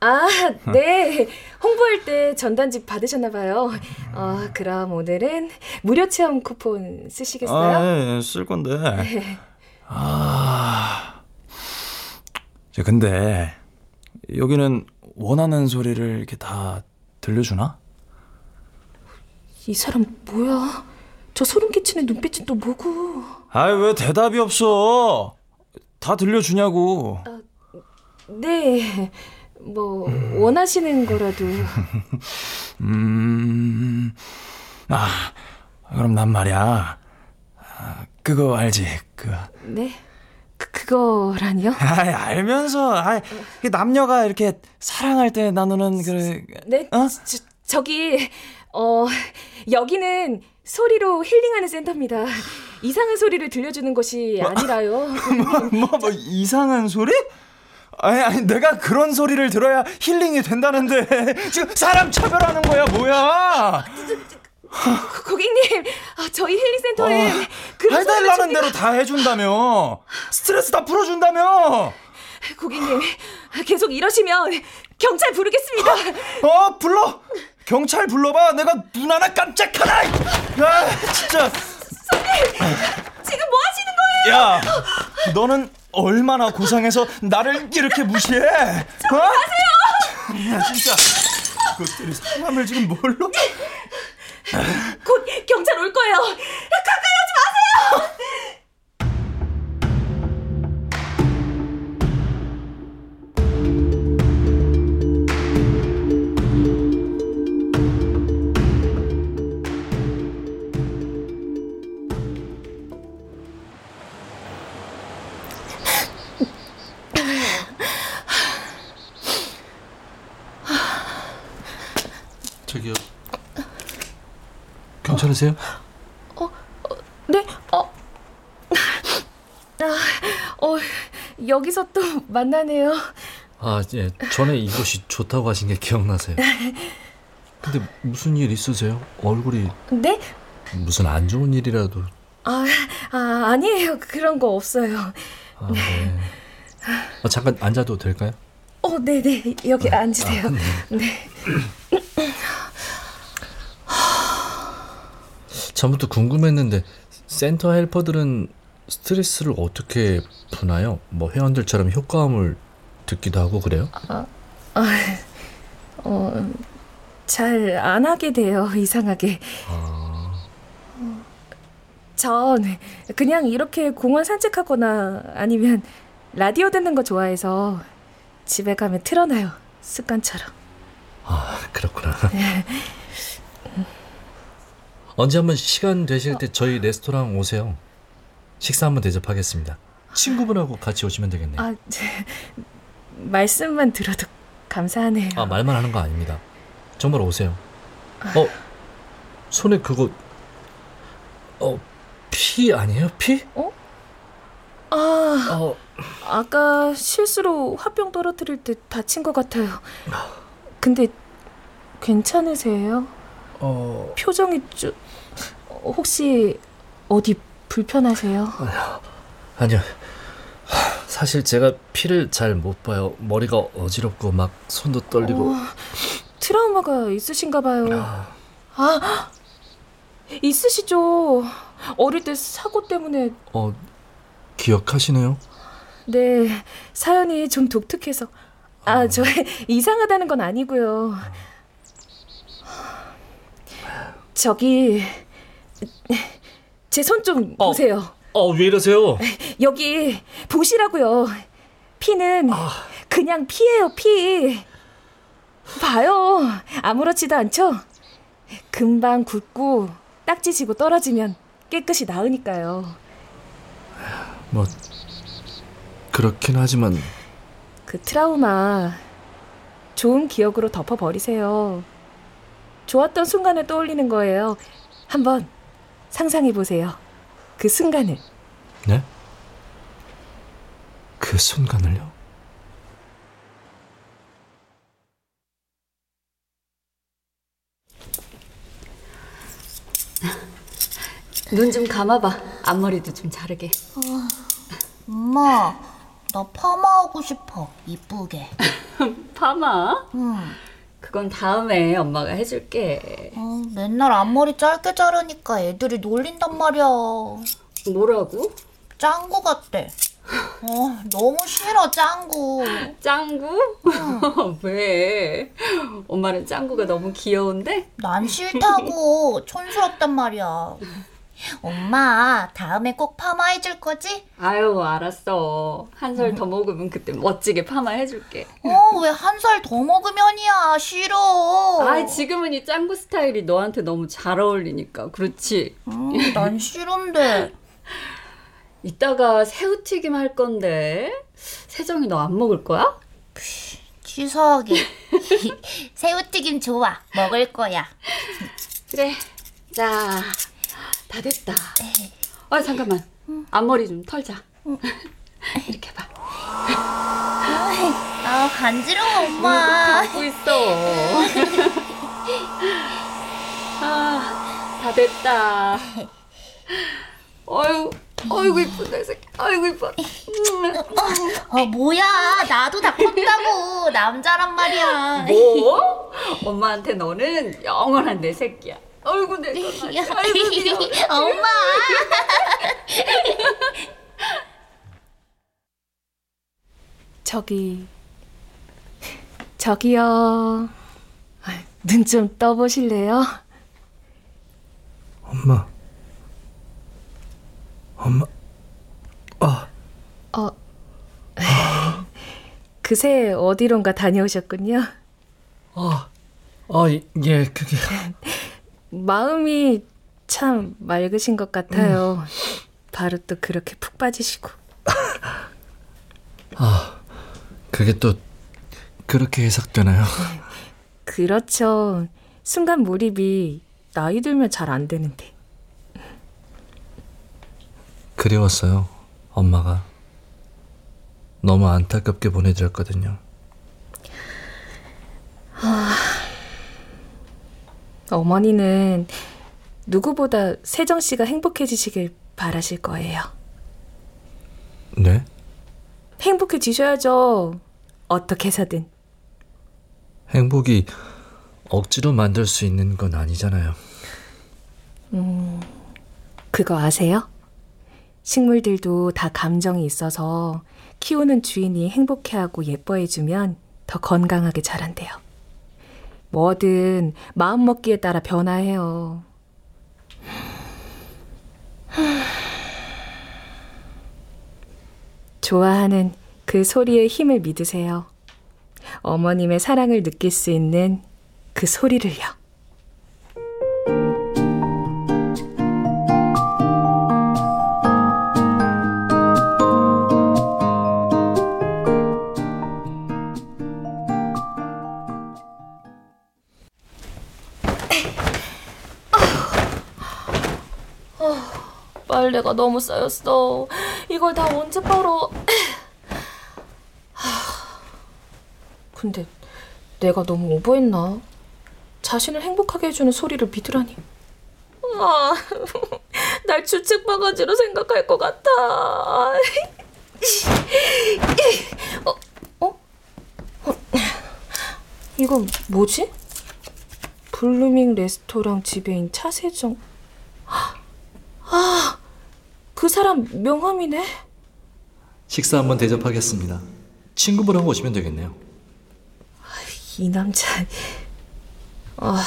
[SPEAKER 6] 아, 네. 홍보할 때 전단지 받으셨나 봐요. 어, 그럼 오늘은 무료 체험 쿠폰 쓰시겠어요?
[SPEAKER 12] 아, 예, 예, 쓸 건데.
[SPEAKER 6] 네.
[SPEAKER 12] 아. 저 근데 여기는 원하는 소리를 이렇게 다 들려주나?
[SPEAKER 6] 이 사람 뭐야? 저 소름 끼치는 눈빛은 또 뭐고?
[SPEAKER 12] 아이 왜 대답이 없어? 다 들려주냐고.
[SPEAKER 6] 네. 뭐 원하시는 거라도
[SPEAKER 12] 음. 아, 그럼 난 말이야. 아, 그거 알지? 그.
[SPEAKER 6] 네. 그, 그거라니요?
[SPEAKER 12] 아이, 알면서, 아이, 그 남녀가 이렇게 사랑할 때 나누는 그.
[SPEAKER 6] 네. 저, 저기 어 여기는 소리로 힐링하는 센터입니다. 이상한 소리를 들려주는 것이 아니라요.
[SPEAKER 12] 뭐, 뭐, 이상한 소리? 아니, 아니, 내가 그런 소리를 들어야 힐링이 된다는데. 지금 사람 차별하는 거야, 뭐야?
[SPEAKER 6] 고객님, 아, 저희 힐링 센터에
[SPEAKER 12] 어, 해달라는 대로 다 해준다며. 스트레스 다 풀어준다며.
[SPEAKER 6] 고객님, 계속 이러시면 경찰 부르겠습니다.
[SPEAKER 12] 어, 불러! 경찰 불러봐. 내가 눈 하나 깜짝하나! 야, 진짜.
[SPEAKER 6] 지금 뭐 하시는 거예요?
[SPEAKER 12] 야, 너는 얼마나 고상해서 나를 이렇게 무시해? 어? 야, 진짜. 그것들이 사람을 지금 뭘로?
[SPEAKER 6] 곧 경찰 올 거예요. 가까이
[SPEAKER 3] 괜찮으세요?
[SPEAKER 6] 네, 어. 아, 어, 여기서 또 만나네요.
[SPEAKER 3] 아, 예. 전에 이곳이 좋다고 하신 게 기억나세요. 근데 무슨 일 있으세요? 얼굴이
[SPEAKER 6] 네?
[SPEAKER 3] 무슨 안 좋은 일이라도.
[SPEAKER 6] 아, 아 아니에요. 그런 거 없어요.
[SPEAKER 3] 아, 네. 아, 잠깐 앉아도 될까요?
[SPEAKER 6] 어, 네, 네. 여기 앉으세요.
[SPEAKER 3] 아, 네.
[SPEAKER 6] 네.
[SPEAKER 3] 전부터 궁금했는데 센터 헬퍼들은 스트레스를 어떻게 푸나요? 뭐 회원들처럼 효과음을 듣기도 하고 그래요?
[SPEAKER 6] 아, 아, 어, 잘 안 하게 돼요. 이상하게. 어, 전 그냥 이렇게 공원 산책하거나 아니면 라디오 듣는 거 좋아해서 집에 가면 틀어놔요. 습관처럼.
[SPEAKER 3] 아, 그렇구나. 언제 한번 시간 되실 때 저희 레스토랑 오세요. 식사 한번 대접하겠습니다. 친구분하고 같이 오시면 되겠네요.
[SPEAKER 6] 아, 말씀만 들어도 감사하네요.
[SPEAKER 3] 아, 말만 하는 거 아닙니다. 정말 오세요. 어, 손에 그거, 어, 피 아니에요? 피?
[SPEAKER 6] 어? 아,
[SPEAKER 3] 어.
[SPEAKER 6] 아까 실수로 화병 떨어뜨릴 때 다친 것 같아요. 근데 괜찮으세요?
[SPEAKER 3] 어,
[SPEAKER 6] 표정이 좀 혹시 어디 불편하세요?
[SPEAKER 3] 아니요. 사실 제가 피를 잘 못 봐요. 머리가 어지럽고 막 손도 떨리고.
[SPEAKER 6] 어, 트라우마가 있으신가 봐요. 아, 있으시죠. 어릴 때 사고 때문에
[SPEAKER 3] 어, 기억하시네요?
[SPEAKER 6] 네 사연이 좀 독특해서 아저 이상하다는 건 아니고요. 저기 제 손좀 보세요.
[SPEAKER 3] 어, 왜 이러세요?
[SPEAKER 6] 여기 보시라고요. 피는 그냥 피예요, 피. 봐요. 아무렇지도 않죠? 금방 굳고 딱지 지고 떨어지면 깨끗이 나으니까요.
[SPEAKER 3] 뭐, 그렇긴 하지만,
[SPEAKER 6] 그 트라우마 좋은 기억으로 덮어버리세요. 좋았던 순간을 떠올리는 거예요. 한번 상상해 보세요. 그 순간을.
[SPEAKER 3] 네? 그 순간을요?
[SPEAKER 8] 눈 좀 감아봐. 앞머리도 좀 자르게.
[SPEAKER 4] 엄마,
[SPEAKER 7] 나 파마하고 싶어. 이쁘게.
[SPEAKER 8] 파마?
[SPEAKER 7] 응.
[SPEAKER 8] 그건 다음에 엄마가 해줄게.
[SPEAKER 7] 어, 맨날 앞머리 짧게 자르니까 애들이 놀린단 말이야.
[SPEAKER 8] 뭐라고?
[SPEAKER 7] 짱구 같대. 어, 너무 싫어, 짱구.
[SPEAKER 8] 짱구? 왜? 엄마는 짱구가 너무 귀여운데?
[SPEAKER 7] 난 싫다고. 촌스럽단 말이야. 엄마, 다음에 꼭 파마해줄 거지?
[SPEAKER 8] 아유 알았어. 한 살 더 먹으면 그때 멋지게 파마 해줄게.
[SPEAKER 7] 어, 왜 한 살 더 먹으면이야. 싫어.
[SPEAKER 8] 아 지금은 이 짱구 스타일이 너한테 너무 잘 어울리니까 그렇지.
[SPEAKER 7] 음, 난 싫은데.
[SPEAKER 8] 이따가 새우튀김 할 건데 세정이 너 안 먹을 거야?
[SPEAKER 7] 치사하게. 새우튀김 좋아. 먹을 거야.
[SPEAKER 8] 그래. 자, 다 됐다. 아 잠깐만. 앞머리 좀 털자. 이렇게 봐.
[SPEAKER 7] 아, 간지러워, 엄마.
[SPEAKER 8] 하고 있어. 아, 다 됐다. 어유, 어이구 이쁘다 이 새끼. 아이고 이뻐.
[SPEAKER 7] 어, 뭐야. 나도 다 컸다고. 남자란 말이야.
[SPEAKER 8] 뭐? 엄마한테 너는 영원한 내 새끼야. 아이고 내. 아이고 귀여워.
[SPEAKER 7] 엄마.
[SPEAKER 6] 저기 저기요. 눈 좀 떠보실래요?
[SPEAKER 3] 엄마. 엄마. 아,
[SPEAKER 6] 어. 그새 어디론가 다녀오셨군요.
[SPEAKER 3] 아, 아, 예, 그게.
[SPEAKER 6] 마음이 참 맑으신 것 같아요. 바로 또 그렇게 푹 빠지시고.
[SPEAKER 3] 아, 그게 또 그렇게 해석되나요?
[SPEAKER 6] 그렇죠. 순간 몰입이 나이 들면 잘 안 되는데.
[SPEAKER 3] 그리웠어요, 엄마가. 너무 안타깝게 보내드렸거든요.
[SPEAKER 6] 어머니는 누구보다 세정 씨가 행복해지시길 바라실 거예요.
[SPEAKER 3] 네?
[SPEAKER 6] 행복해지셔야죠. 어떻게 해서든.
[SPEAKER 3] 행복이 억지로 만들 수 있는 건 아니잖아요.
[SPEAKER 6] 음, 그거 아세요? 식물들도 다 감정이 있어서 키우는 주인이 행복해하고 예뻐해주면 더 건강하게 자란대요. 뭐든 마음먹기에 따라 변화해요. 좋아하는 그 소리의 힘을 믿으세요. 어머님의 사랑을 느낄 수 있는 그 소리를요. 빨래가 너무 쌓였어. 이걸 다 언제 빨어? 근데 내가 너무 오버했나? 자신을 행복하게 해주는 소리를 믿으라니. 아, 날 주책 바가지로 생각할 것 같아. 어, 어? 어? 이건 뭐지? 블루밍 레스토랑 지배인 차세정. 아, 그 사람 명함이네.
[SPEAKER 3] 식사 한번 대접하겠습니다. 친구분하고 오시면 되겠네요.
[SPEAKER 6] 이 남자. 아,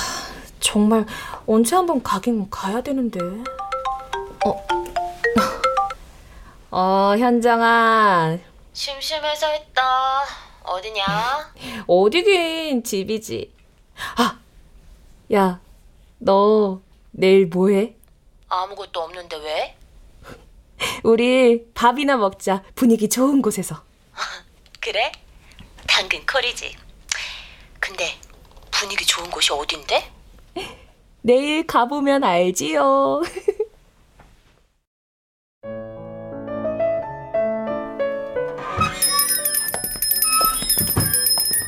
[SPEAKER 6] 정말 언제 한번 가긴 가야 되는데. 어. 어, 현정아.
[SPEAKER 13] 심심해서 했다. 어디냐?
[SPEAKER 6] 어디긴 집이지. 아, 야, 너 내일 뭐 해?
[SPEAKER 13] 아무것도 없는데 왜?
[SPEAKER 6] 우리 밥이나 먹자. 분위기 좋은 곳에서.
[SPEAKER 13] 그래? 당근 콜이지. 근데 분위기 좋은 곳이 어딘데?
[SPEAKER 6] 내일 가보면 알지요.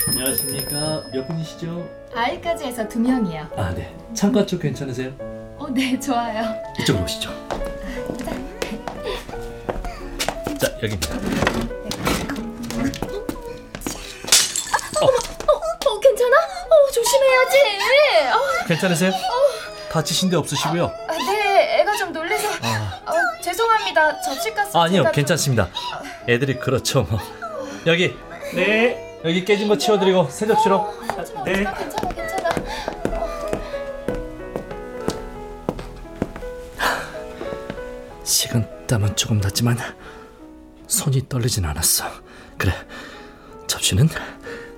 [SPEAKER 3] 안녕하십니까. 몇 분이시죠?
[SPEAKER 14] 아이까지 해서 두 명이요.
[SPEAKER 3] 아, 네. 창가 쪽 괜찮으세요?
[SPEAKER 14] 어, 네, 좋아요.
[SPEAKER 3] 이쪽으로 오시죠. 자, 여기입니다.
[SPEAKER 4] 어, 괜찮아? 어, 조심해야지. 어,
[SPEAKER 3] 괜찮으세요? 다치신 데 없으시고요.
[SPEAKER 14] 아, 네, 애가 좀 놀래서.
[SPEAKER 3] 아.
[SPEAKER 14] 어, 죄송합니다. 접시 가스.
[SPEAKER 3] 아니요,
[SPEAKER 14] 제가 좀-
[SPEAKER 3] 괜찮습니다. 애들이 그렇죠, 뭐. 여기. 네. 여기 깨진 거 치워드리고 새 접시로. 네.
[SPEAKER 14] 괜찮아, 괜찮아.
[SPEAKER 3] 식은 땀은 조금 났지만 손이 떨리진 않았어. 그래, 접시는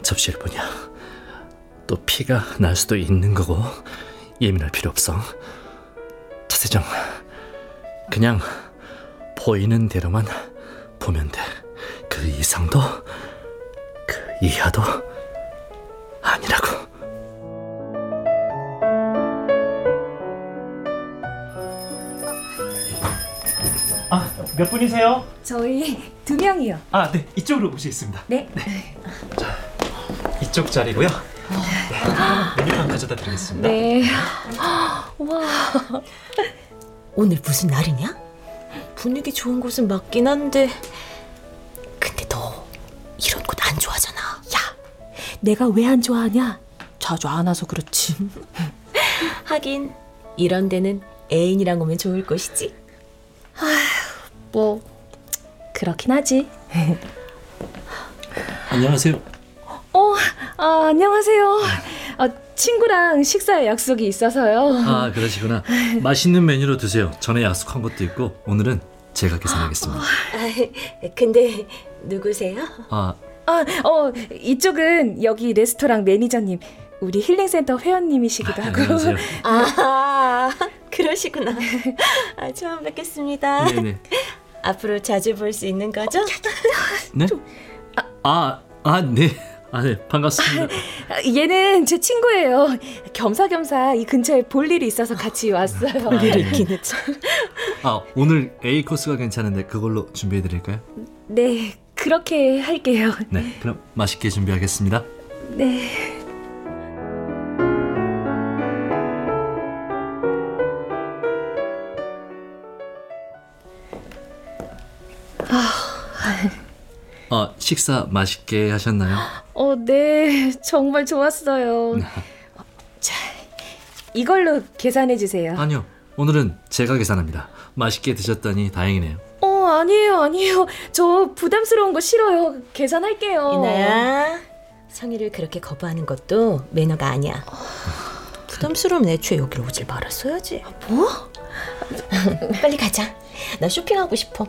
[SPEAKER 3] 접시일 뿐이야. 또 피가 날 수도 있는 거고 예민할 필요 없어. 차세정, 그냥 보이는 대로만 보면 돼. 그 이상도 그 이하도 아니라고.
[SPEAKER 2] 몇 분이세요?
[SPEAKER 6] 저희 두 명이요.
[SPEAKER 2] 아, 네. 이쪽으로 모시겠습니다.
[SPEAKER 6] 네.
[SPEAKER 2] 이쪽 자리고요. 네, 메뉴판 가져다 드리겠습니다.
[SPEAKER 6] 네. 와.
[SPEAKER 5] 오늘 무슨 날이냐? 분위기 좋은 곳은 맞긴 한데 근데 너 이런 곳 안 좋아하잖아.
[SPEAKER 6] 야, 내가 왜 안 좋아하냐? 자주 안 와서 그렇지.
[SPEAKER 5] 하긴 이런 데는 애인이랑 오면 좋을 곳이지.
[SPEAKER 6] 뭐 그렇긴 하지.
[SPEAKER 3] 안녕하세요.
[SPEAKER 6] 어, 아, 안녕하세요. 아, 친구랑 식사 약속이 있어서요.
[SPEAKER 3] 아 그러시구나. 맛있는 메뉴로 드세요. 전에 약속한 것도 있고 오늘은 제가 계산하겠습니다.
[SPEAKER 5] 아, 근데 누구세요?
[SPEAKER 3] 아
[SPEAKER 6] 아, 어, 이쪽은 여기 레스토랑 매니저님, 우리 힐링센터 회원님이시기도 하고.
[SPEAKER 3] 안녕하세요.
[SPEAKER 5] 아, 그러시구나. 아, 처음 뵙겠습니다.
[SPEAKER 3] 네네.
[SPEAKER 5] 앞으로 자주 볼 수 있는 거죠?
[SPEAKER 3] 네? 아, 아, 네. 아, 네. 반갑습니다.
[SPEAKER 6] 아, 얘는 제 친구예요. 겸사겸사 이 근처에 볼 일이 있어서 같이 왔어요.
[SPEAKER 3] 볼 일이 있기는
[SPEAKER 6] 참.
[SPEAKER 3] 아, 오늘 A 코스가 괜찮은데 그걸로 준비해 드릴까요?
[SPEAKER 6] 네, 그렇게 할게요.
[SPEAKER 3] 네. 그럼 맛있게 준비하겠습니다.
[SPEAKER 6] 네.
[SPEAKER 3] 식사 맛있게 하셨나요?
[SPEAKER 6] 어, 네, 정말 좋았어요. 자, 이걸로 계산해 주세요.
[SPEAKER 3] 아니요. 오늘은 제가 계산합니다. 맛있게 드셨다니 다행이네요.
[SPEAKER 6] 어, 아니에요, 아니에요. 저 부담스러운 거 싫어요. 계산할게요.
[SPEAKER 5] 이나야, 성희를 그렇게 거부하는 것도 매너가 아니야. 부담스러우면 애초에 여기로 오질 말았어야지.
[SPEAKER 6] 뭐?
[SPEAKER 5] 빨리 가자. 나 쇼핑하고 싶어.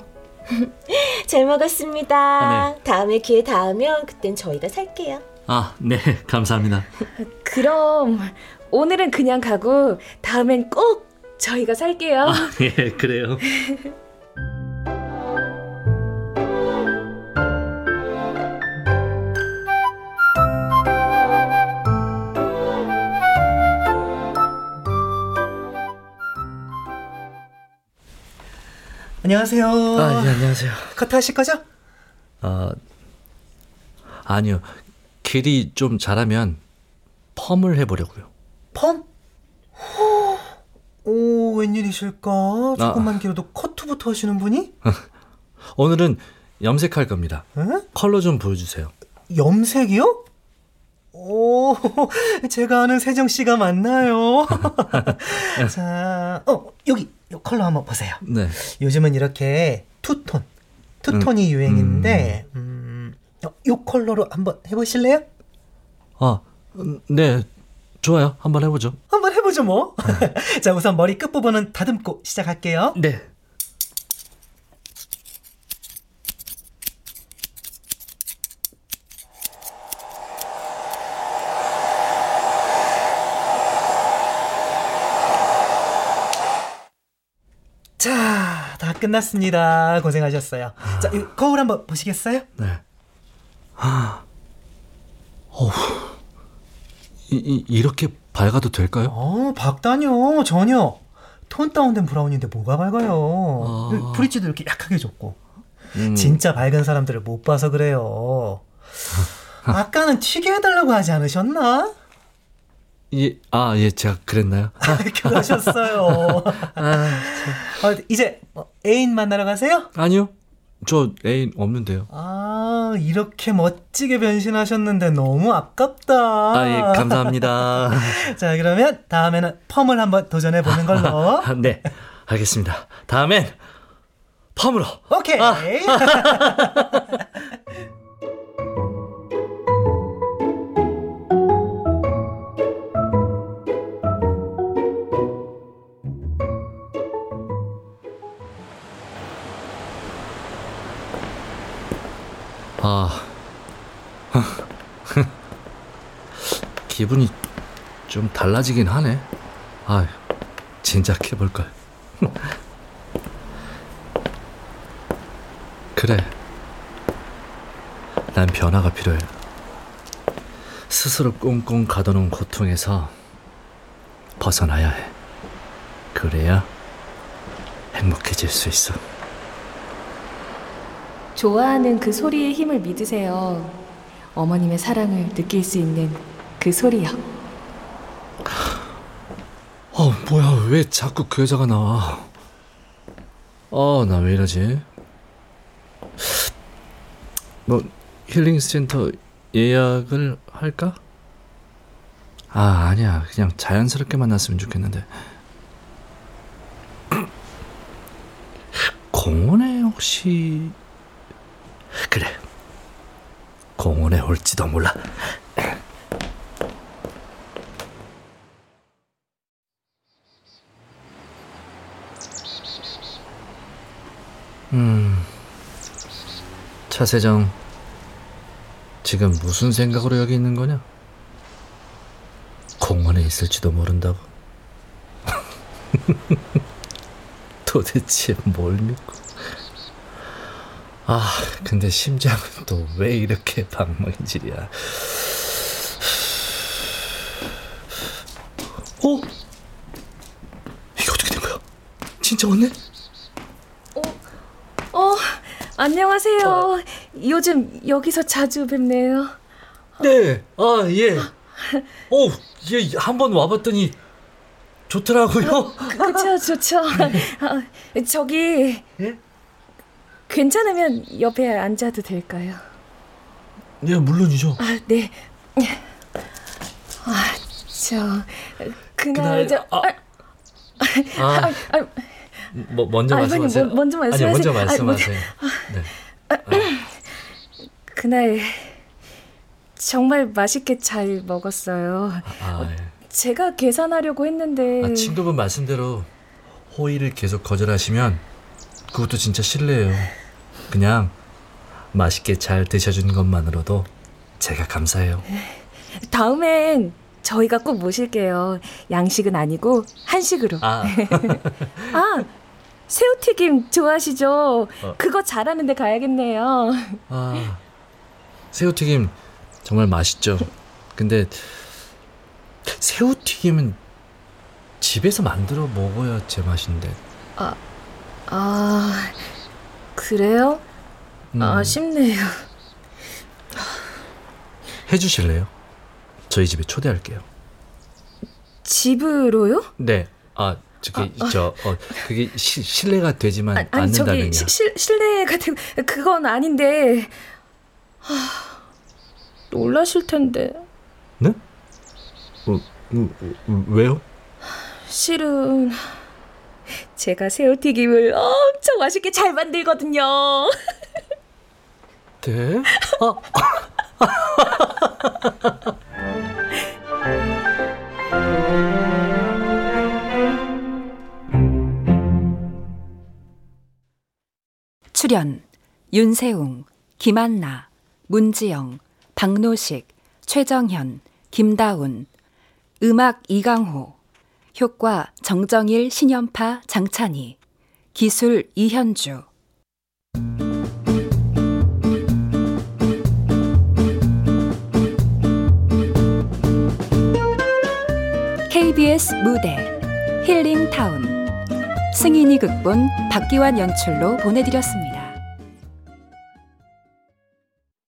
[SPEAKER 5] 잘 먹었습니다.
[SPEAKER 3] 아,
[SPEAKER 5] 다음에 기회 닿으면 그땐 저희가 살게요.
[SPEAKER 3] 아, 네. 감사합니다.
[SPEAKER 6] 그럼 오늘은 그냥 가고 다음엔 꼭 저희가 살게요.
[SPEAKER 3] 아, 예, 그래요.
[SPEAKER 2] 안녕하세요.
[SPEAKER 3] 아, 예, 안녕하세요.
[SPEAKER 2] 커트 하실 거죠?
[SPEAKER 3] 아, 아니요. 길이 좀 자라면 펌을 해보려고요.
[SPEAKER 2] 펌? 오, 웬일이실까? 조금만
[SPEAKER 3] 아.
[SPEAKER 2] 길어도 커트부터 하시는 분이?
[SPEAKER 3] 오늘은 염색할 겁니다.
[SPEAKER 2] 응?
[SPEAKER 3] 컬러 좀 보여주세요.
[SPEAKER 2] 염색이요? 오, 제가 아는 세정 씨가 맞나요? 자, 어, 여기 이 컬러 한번 보세요.
[SPEAKER 3] 네.
[SPEAKER 2] 요즘은 이렇게 투톤, 투톤이 유행인데, 음, 어, 이 컬러로 한번 해보실래요?
[SPEAKER 3] 아, 음, 네. 좋아요. 한번 해보죠.
[SPEAKER 2] 한번 해보죠 뭐. 자, 우선 머리 끝 부분은 다듬고 시작할게요.
[SPEAKER 3] 네.
[SPEAKER 2] 자, 다 끝났습니다. 고생하셨어요. 자, 이 거울 한번 보시겠어요?
[SPEAKER 3] 네. 아, 어우, 이, 이, 이렇게 밝아도 될까요?
[SPEAKER 2] 어, 박다뇨 전혀 톤 다운된 브라운인데 뭐가 밝아요?
[SPEAKER 3] 아.
[SPEAKER 2] 브릿지도 이렇게 약하게 줬고
[SPEAKER 3] 음.
[SPEAKER 2] 진짜 밝은 사람들을 못 봐서 그래요. 아까는 튀게 해달라고 하지 않으셨나?
[SPEAKER 3] 예, 아, 예, 제가 그랬나요?
[SPEAKER 2] 그러셨어요.
[SPEAKER 3] 아,
[SPEAKER 2] 어, 이제 뭐 애인 만나러 가세요?
[SPEAKER 3] 아니요. 저 애인 없는데요.
[SPEAKER 2] 아, 이렇게 멋지게 변신하셨는데 너무 아깝다.
[SPEAKER 3] 아, 예, 감사합니다.
[SPEAKER 2] 자, 그러면 다음에는 펌을 한번 도전해 보는 걸로.
[SPEAKER 3] 네, 알겠습니다. 다음엔 펌으로.
[SPEAKER 2] 오케이.
[SPEAKER 3] 아, 기분이 좀 달라지긴 하네. 아, 진작 해볼 걸. 그래. 난 변화가 필요해. 스스로 꽁꽁 가둬놓은 고통에서 벗어나야 해. 그래야 행복해질 수 있어.
[SPEAKER 6] 좋아하는 그 소리의 힘을 믿으세요. 어머님의 사랑을 느낄 수 있는 그 소리요.
[SPEAKER 3] 어, 뭐야, 왜 자꾸 그 여자가 나와? 어, 나 왜 이러지? 뭐, 힐링 센터 예약을 할까? 아, 아니야. 그냥 자연스럽게 만났으면 좋겠는데. 공원에 혹시 그래. 공원에 올지도 몰라. 음. 차세정 지금 무슨 생각으로 여기 있는 거냐? 공원에 있을지도 모른다고? 도대체 뭘 믿고 아, 근데 심장은 또 왜 이렇게 방망이질이야? 어? 이게 어떻게 된 거야? 진짜 왔네?
[SPEAKER 6] 어, 안녕하세요. 요즘 여기서 자주 뵙네요.
[SPEAKER 3] 네, 아, 예. 오, 예, 한번 와봤더니 좋더라고요.
[SPEAKER 6] 그쵸, 좋죠. 아, 저기,
[SPEAKER 3] 예?
[SPEAKER 6] 괜찮으면 옆에 앉아도 될까요?
[SPEAKER 3] 네, 물론이죠.
[SPEAKER 6] 아, 네. 아, 저,
[SPEAKER 3] 그날,
[SPEAKER 6] 그날, 저,
[SPEAKER 3] 아,
[SPEAKER 6] 아,
[SPEAKER 3] 아,
[SPEAKER 6] 아, 아,
[SPEAKER 3] 뭐, 먼저
[SPEAKER 6] 아,
[SPEAKER 3] 말씀하세요.
[SPEAKER 6] 아니, 먼저 말씀하세요.
[SPEAKER 3] 아니, 먼저 말씀하세요. 네.
[SPEAKER 6] 그날 정말 맛있게 잘 먹었어요.
[SPEAKER 3] 아, 예.
[SPEAKER 6] 제가 계산하려고 했는데
[SPEAKER 3] 아, 친구분 말씀대로 호의를 계속 거절하시면 그것도 진짜 실례예요. 그냥 맛있게 잘 드셔준 것만으로도 제가 감사해요.
[SPEAKER 6] 다음엔 저희가 꼭 모실게요. 양식은 아니고 한식으로.
[SPEAKER 3] 아,
[SPEAKER 6] 아, 새우튀김 좋아하시죠?
[SPEAKER 3] 어.
[SPEAKER 6] 그거 잘하는데 가야겠네요.
[SPEAKER 3] 아 새우튀김 정말 맛있죠. 근데 새우튀김은 집에서 만들어 먹어야 제 맛인데.
[SPEAKER 6] 아, 아 그래요?
[SPEAKER 3] 음.
[SPEAKER 6] 아쉽네요.
[SPEAKER 3] 해주실래요? 저희 집에 초대할게요.
[SPEAKER 6] 집으로요?
[SPEAKER 3] 네. 아 저기
[SPEAKER 6] 아, 아.
[SPEAKER 3] 저 어, 그게 시, 실례가 되지만
[SPEAKER 6] 아, 아니 저기
[SPEAKER 3] 않는다면요.
[SPEAKER 6] 시, 실, 실례가 되고 그건 아닌데 하, 놀라실 텐데
[SPEAKER 3] 네? 어, 어, 어, 왜요?
[SPEAKER 6] 실은 제가 새우튀김을 엄청 맛있게 잘 만들거든요.
[SPEAKER 3] 네? 아,
[SPEAKER 1] 출연 윤세웅, 김한나, 문지영, 박노식, 최정현, 김다운, 음악 이강호, 효과 정정일, 신연파, 장찬희, 기술 이현주. KBS 무대 힐링타운 승인이 극본 박기환 연출로 보내드렸습니다.